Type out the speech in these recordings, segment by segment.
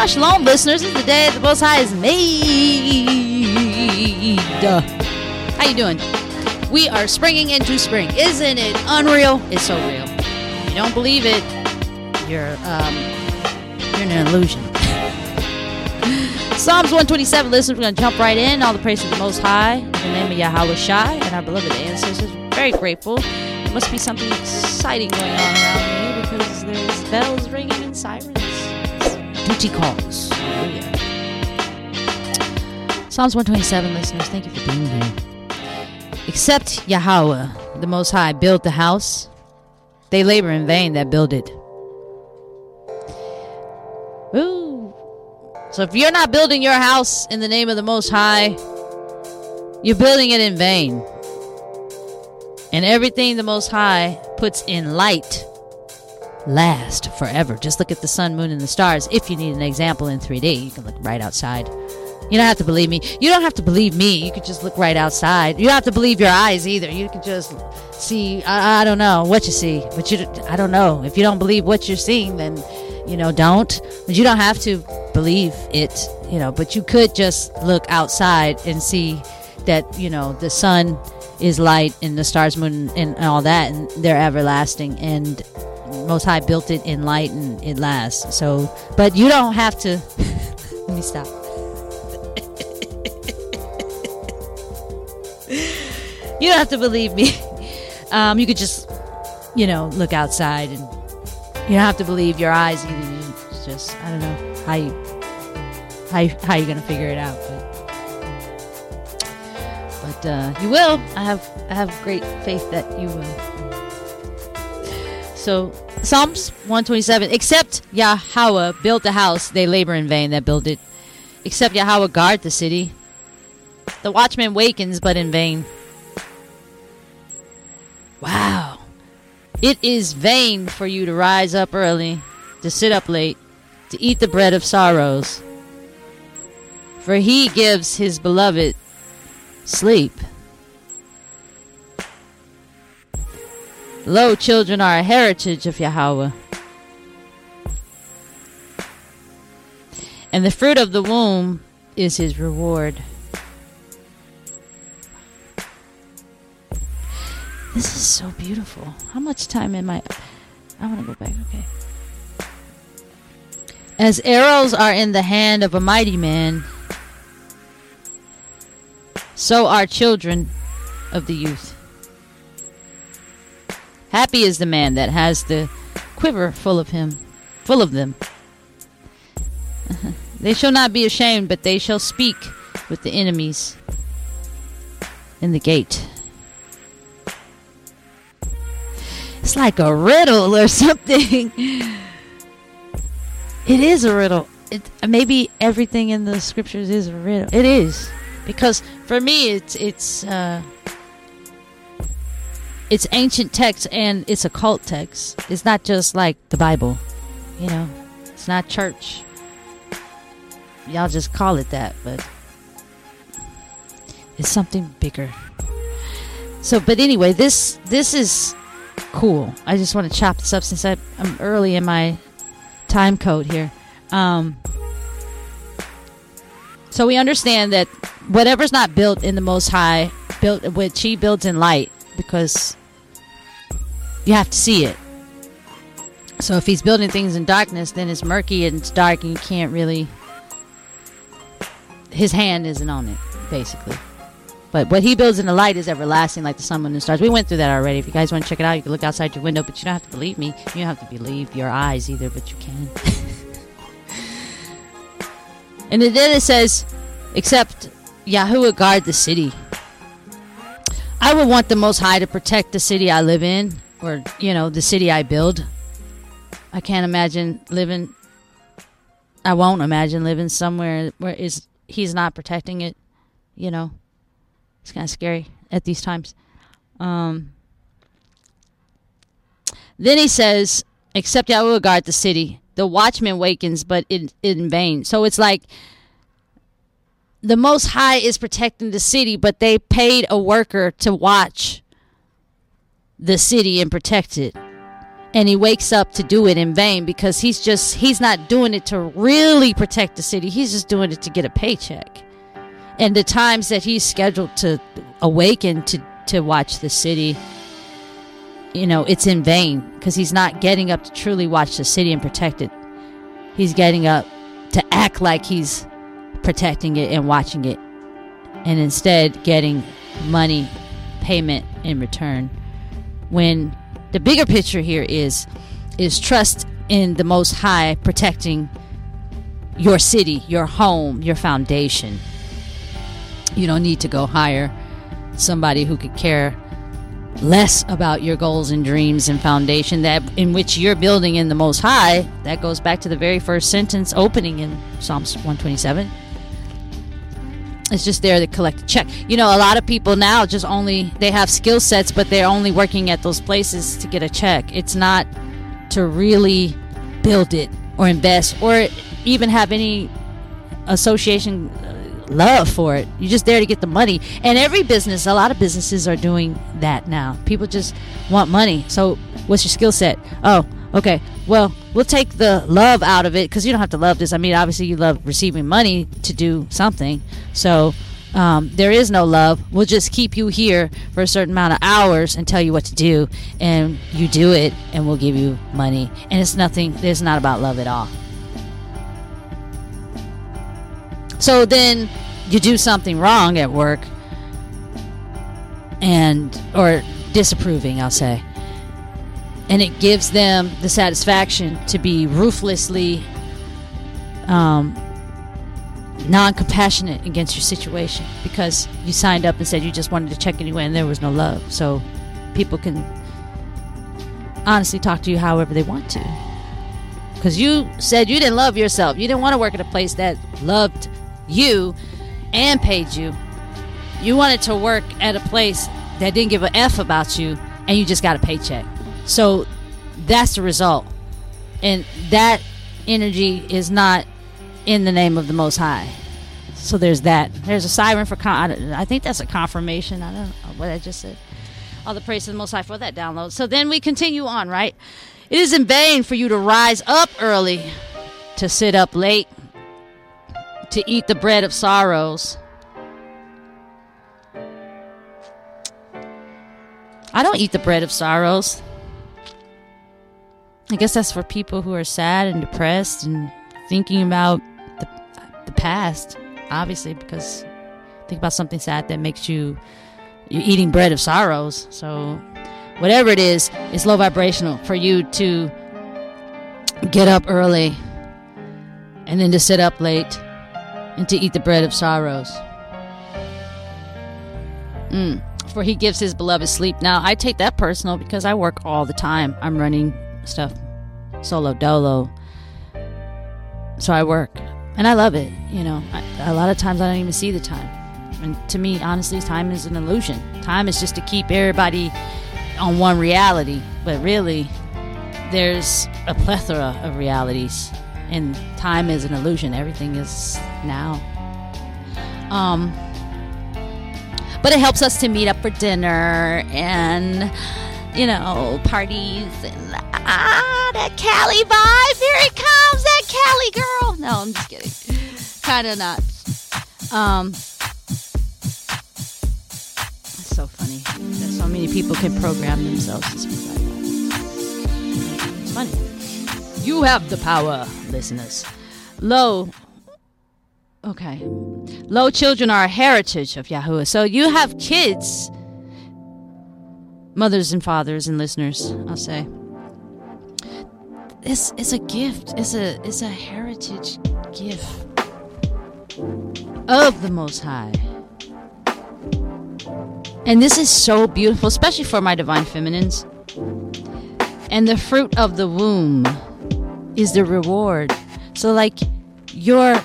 Shabbat Shalom, listeners. It's the day the Most High is made. How you doing? We are springing into spring. Isn't it unreal? It's so real. If you don't believe it, you're um, you're in an illusion. Psalms 127, listeners, we're to jump right in. All the praise of the Most High, in the name of Yahawashi and our beloved ancestors. Very grateful. There must be something exciting going on around me because there's bells ringing and sirens. Duty calls. Hallelujah. Psalms 127, listeners, thank you for being here. Except Yahweh, the Most High, built the house. They labor in vain that build it. Ooh. So if you're not building your house in the name of the Most High, you're building it in vain. And everything the Most High puts in light last forever. Just look at the sun, moon, and the stars. If you need an example in 3D, you can look right outside. You don't have to believe me. You don't have to believe me. You could just look right outside. You don't have to believe your eyes either. You could just see. I, I don't know what you see, but you. I don't know. If you don't believe what you're seeing, then you know don't. But you don't have to believe it. You know, but you could just look outside and see that you know the sun is light and the stars, moon, and all that, and they're everlasting. And Most High built it in light, and it lasts. So, but you don't have to. let me stop. you don't have to believe me. Um, you could just, you know, look outside, and you don't have to believe your eyes either. Just, I don't know how you how you, how you gonna figure it out, but but uh, you will. I have I have great faith that you will. So Psalms 127. Except Yahweh built the house, they labor in vain that build it. Except Yahweh guard the city, the watchman wakens, but in vain. Wow. It is vain for you to rise up early, to sit up late, to eat the bread of sorrows. For he gives his beloved sleep. Lo, children are a heritage of Yahweh. And the fruit of the womb is his reward. This is so beautiful. How much time am I? I want to go back. Okay. As arrows are in the hand of a mighty man, so are children of the youth. Happy is the man that has the quiver full of him, full of them. they shall not be ashamed, but they shall speak with the enemies in the gate. It's like a riddle or something. It is a riddle. It, maybe everything in the scriptures is a riddle. It is because for me, it's it's uh, it's ancient text and it's a cult text. It's not just like the Bible, you know. It's not church. Y'all just call it that, but it's something bigger. So, but anyway, this this is cool. I just want to chop this up since I, I'm early in my time code here. Um, so we understand that whatever's not built in the Most High, built which He builds in light, because you have to see it. So if He's building things in darkness, then it's murky and it's dark, and you can't really. His hand isn't on it, basically. But what he builds in the light is everlasting, like the sun, and stars. We went through that already. If you guys want to check it out, you can look outside your window, but you don't have to believe me. You don't have to believe your eyes either, but you can. and then it says, except Yahuwah guard the city. I would want the Most High to protect the city I live in, or, you know, the city I build. I can't imagine living, I won't imagine living somewhere where is he's not protecting it, you know. It's kind of scary at these times. Um, then he says, except I will guard the city. The watchman wakens, but in, in vain. So it's like the Most High is protecting the city, but they paid a worker to watch the city and protect it. and he wakes up to do it in vain because he's just he's not doing it to really protect the city. He's just doing it to get a paycheck. And the times that he's scheduled to awaken to to watch the city you know it's in vain because he's not getting up to truly watch the city and protect it. He's getting up to act like he's protecting it and watching it and instead getting money payment in return when the bigger picture here is is trust in the most high protecting your city your home your foundation. You don't need to go hire somebody who could care less about your goals and dreams and foundation that in which you're building in the most high. That goes back to the very first sentence opening in psalms 127 it's just there to collect a check. You know, a lot of people now just only they have skill sets, but they're only working at those places to get a check. It's not to really build it or invest or even have any association uh, love for it. You're just there to get the money. And every business, a lot of businesses are doing that now. People just want money. So, what's your skill set? Oh, okay. Well, we'll take the love out of it because you don't have to love this. I mean, obviously, you love receiving money to do something. So, um, there is no love. We'll just keep you here for a certain amount of hours and tell you what to do, and you do it, and we'll give you money. And it's nothing. It's not about love at all. So then you do something wrong at work, and or disapproving, I'll say, and it gives them the satisfaction to be ruthlessly um, non-compassionate against your situation because you signed up and said you just wanted to check anyway and there was no love. So people can honestly talk to you however they want to. Because you said you didn't love yourself. You didn't want to work at a place that loved you and paid you. You wanted to work at a place that didn't give a f about you and you just got a paycheck so that's the result and that energy is not in the name of the Most High. So there's that. There's a siren for. Con- I think that's a confirmation. I don't know what I just said. All the praise to the Most High for that download. So then we continue on, right? It is in vain for you to rise up early, to sit up late, to eat the bread of sorrows. I don't eat the bread of sorrows. I guess that's for people who are sad and depressed and thinking about the, the past, obviously, because think about something sad that makes you you're eating bread of sorrows. So whatever it is, it's low vibrational for you to get up early and then to sit up late and to eat the bread of sorrows. Mm. For he gives his beloved sleep. Now, I take that personal because I work all the time. I'm running stuff solo dolo. So I work. And I love it. You know, I, a lot of times I don't even see the time. And to me, honestly, time is an illusion. Time is just to keep everybody on one reality. But really, there's a plethora of realities. And time is an illusion. Everything is now. Um, but it helps us to meet up for dinner and you know parties and ah that Cali vibe. Here it comes that Cali girl. No I'm just kidding. Kind of not. Um it's so funny that so many people can program themselves it's funny. You have the power listeners. Low Okay. Low children are a heritage of Yahuwah. So you have kids, mothers and fathers and listeners, I'll say. It's, it's a gift. It's a it's a heritage gift of the Most High. And this is so beautiful, especially for my divine feminines. And the fruit of the womb is the reward. So like your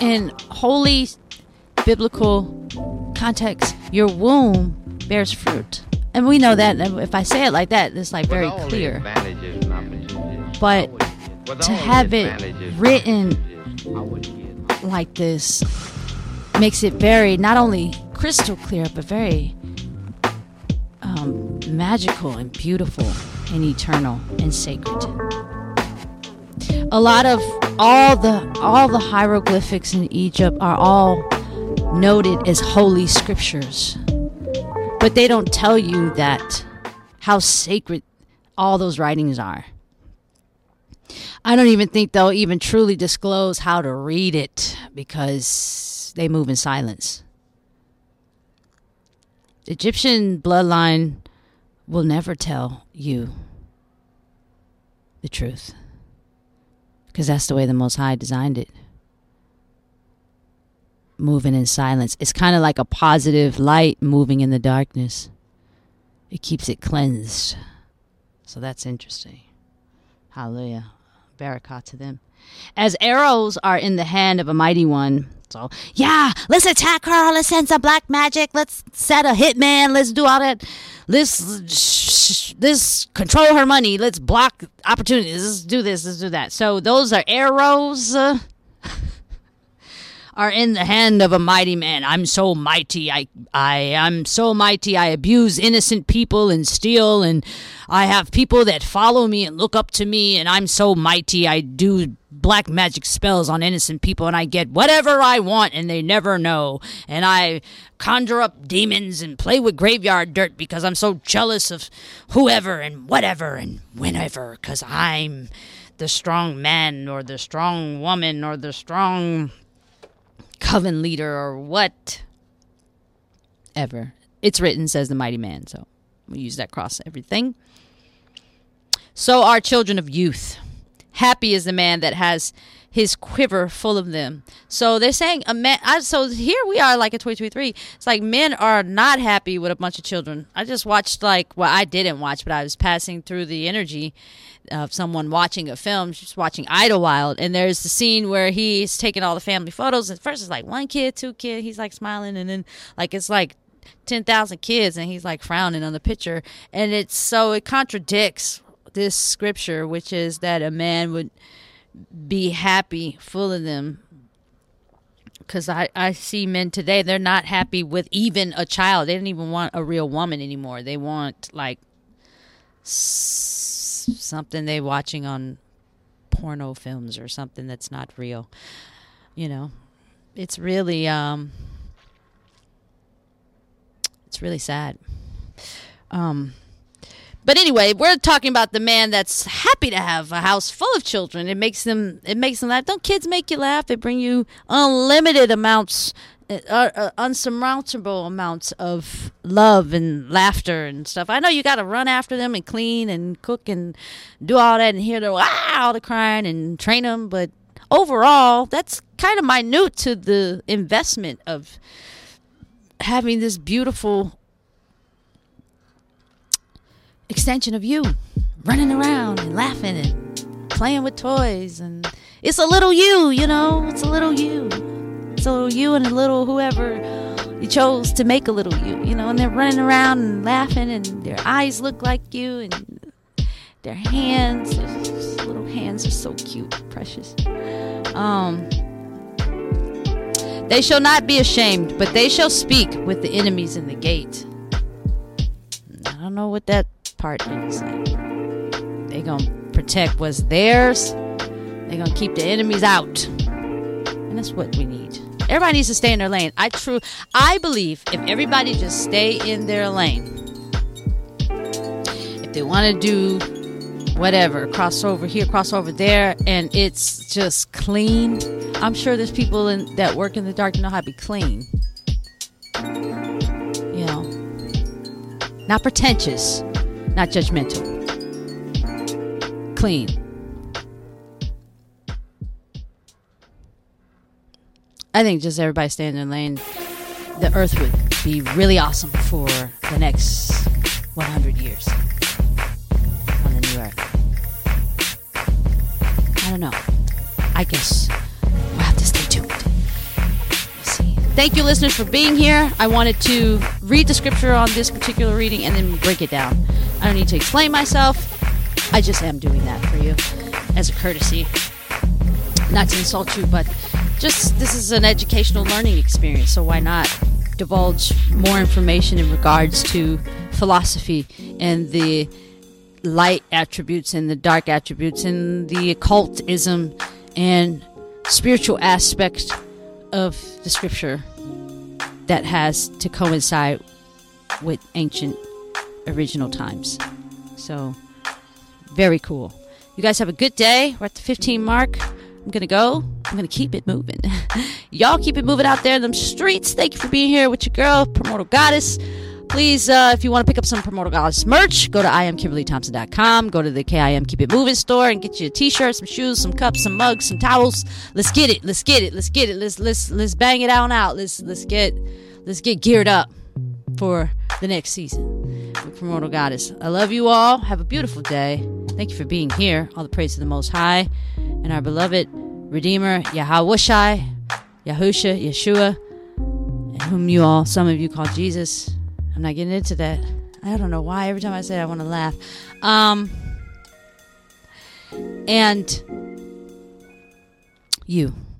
in holy biblical context, your womb bears fruit. And we know that if I say it like that, it's like very clear. But to have it written like this makes it very, not only crystal clear, but very um, magical and beautiful. and eternal and sacred. A lot of all the all the hieroglyphics in Egypt are all noted as holy scriptures. But they don't tell you that how sacred all those writings are. I don't even think they'll even truly disclose how to read it because they move in silence. Egyptian bloodline will never tell you the truth because that's the way the Most High designed it. Moving in silence. It's kind of like a positive light moving in the darkness, it keeps it cleansed. So that's interesting. Hallelujah. Barakah to them. As arrows are in the hand of a mighty one. So, yeah, let's attack her. Let's send some black magic. Let's set a hitman. Let's do all that. Let's, let's control her money. Let's block opportunities. Let's do this. Let's do that. So, those are arrows. Uh, are in the hand of a mighty man. I'm so mighty. I I am so mighty. I abuse innocent people and steal and I have people that follow me and look up to me and I'm so mighty. I do black magic spells on innocent people and I get whatever I want and they never know. And I conjure up demons and play with graveyard dirt because I'm so jealous of whoever and whatever and whenever cuz I'm the strong man or the strong woman or the strong coven leader or what ever. It's written, says the mighty man. So we use that cross everything. So are children of youth. Happy is the man that has his quiver full of them. So they're saying a man. I, so here we are, like a 2023. It's like men are not happy with a bunch of children. I just watched like well, I didn't watch, but I was passing through the energy, of someone watching a film, just watching Idlewild, and there's the scene where he's taking all the family photos. And first it's like one kid, two kid, he's like smiling, and then like it's like ten thousand kids, and he's like frowning on the picture, and it's so it contradicts this scripture, which is that a man would be happy, full of them. Because I, I see men today, they're not happy with even a child. They don't even want a real woman anymore. They want like something they watching on porno films or something that's not real. You know, it's really um, it's really sad. Um, but anyway, we're talking about the man that's happy to have a house full of children. It makes them it makes them laugh. Don't kids make you laugh? They bring you unlimited amounts uh, uh, unsurmountable amounts of love and laughter and stuff. I know you got to run after them and clean and cook and do all that and hear the wow, all the crying and train them, but overall, that's kind of minute to the investment of having this beautiful extension of you running around and laughing and playing with toys and it's a little you, you know, it's a little you so you and a little whoever you chose to make a little you, you know, and they're running around and laughing, and their eyes look like you, and their hands, their little hands are so cute, precious. Um, they shall not be ashamed, but they shall speak with the enemies in the gate. I don't know what that part means. Like, they gonna protect what's theirs. They gonna keep the enemies out, and that's what we need. Everybody needs to stay in their lane. I true I believe if everybody just stay in their lane, if they want to do whatever, cross over here, cross over there, and it's just clean. I'm sure there's people in, that work in the dark know how to be clean. You know, not pretentious, not judgmental. Clean. I think just everybody stay in their lane. The Earth would be really awesome for the next 100 years on the new Earth. I don't know. I guess we'll have to stay tuned. See. Thank you, listeners, for being here. I wanted to read the scripture on this particular reading and then break it down. I don't need to explain myself. I just am doing that for you as a courtesy. Not to insult you, but just this is an educational learning experience, so why not divulge more information in regards to philosophy and the light attributes and the dark attributes and the occultism and spiritual aspect of the scripture that has to coincide with ancient original times. So, very cool. You guys have a good day. We're at the 15 mark. I'm going to go. I'm going to keep it moving. Y'all keep it moving out there in them streets. Thank you for being here with your girl, Primordial Goddess. Please, uh, if you want to pick up some Primordial Goddess merch, go to iamkimberlythompson.com. Go to the KIM Keep It Moving store and get you a t-shirt, some shoes, some cups, some mugs, some towels. Let's get it. Let's get it. Let's get it. Let's let's let's bang it on out. Let's let's get let's get geared up for the next season with Primordial Goddess. I love you all. Have a beautiful day. Thank you for being here. All the praise to the Most High and our beloved Redeemer, Yahweh, Yahusha, Yeshua, and whom you all, some of you call Jesus. I'm not getting into that. I don't know why. Every time I say it, I want to laugh. Um, and you.